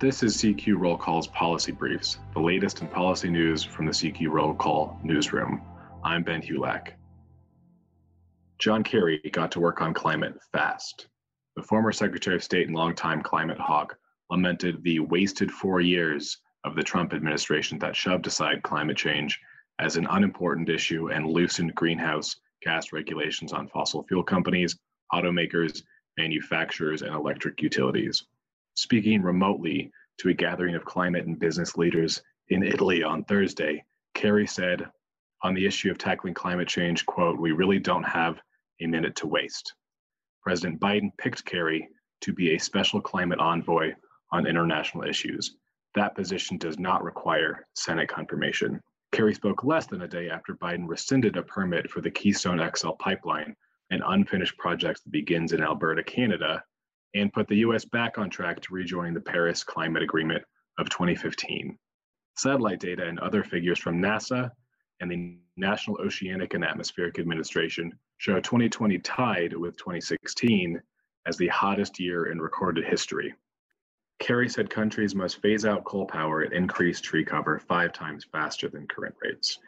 This is CQ Roll Call's Policy Briefs, the latest in policy news from the CQ Roll Call newsroom. I'm Ben Hulac. John Kerry got to work on climate fast. The former Secretary of State and longtime climate hawk lamented the wasted four years of the Trump administration that shoved aside climate change as an unimportant issue and loosened greenhouse gas regulations on fossil fuel companies, automakers, manufacturers, and electric utilities. Speaking remotely to a gathering of climate and business leaders in Italy on Thursday, Kerry said on the issue of tackling climate change, quote, we really don't have a minute to waste. President Biden picked Kerry to be a special climate envoy on international issues. That position does not require Senate confirmation. Kerry spoke less than a day after Biden rescinded a permit for the Keystone XL pipeline, an unfinished project that begins in Alberta, Canada, and put the US back on track to rejoin the Paris Climate Agreement of 2015. Satellite data and other figures from NASA and the National Oceanic and Atmospheric Administration show 2020 tied with 2016 as the hottest year in recorded history. Kerry said countries must phase out coal power and increase tree cover five times faster than current rates.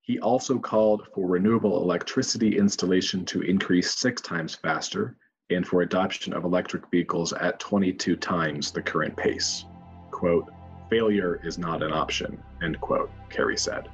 He also called for renewable electricity installation to increase six times faster and for adoption of electric vehicles at 22 times the current pace. Quote, failure is not an option, end quote, Kerry said.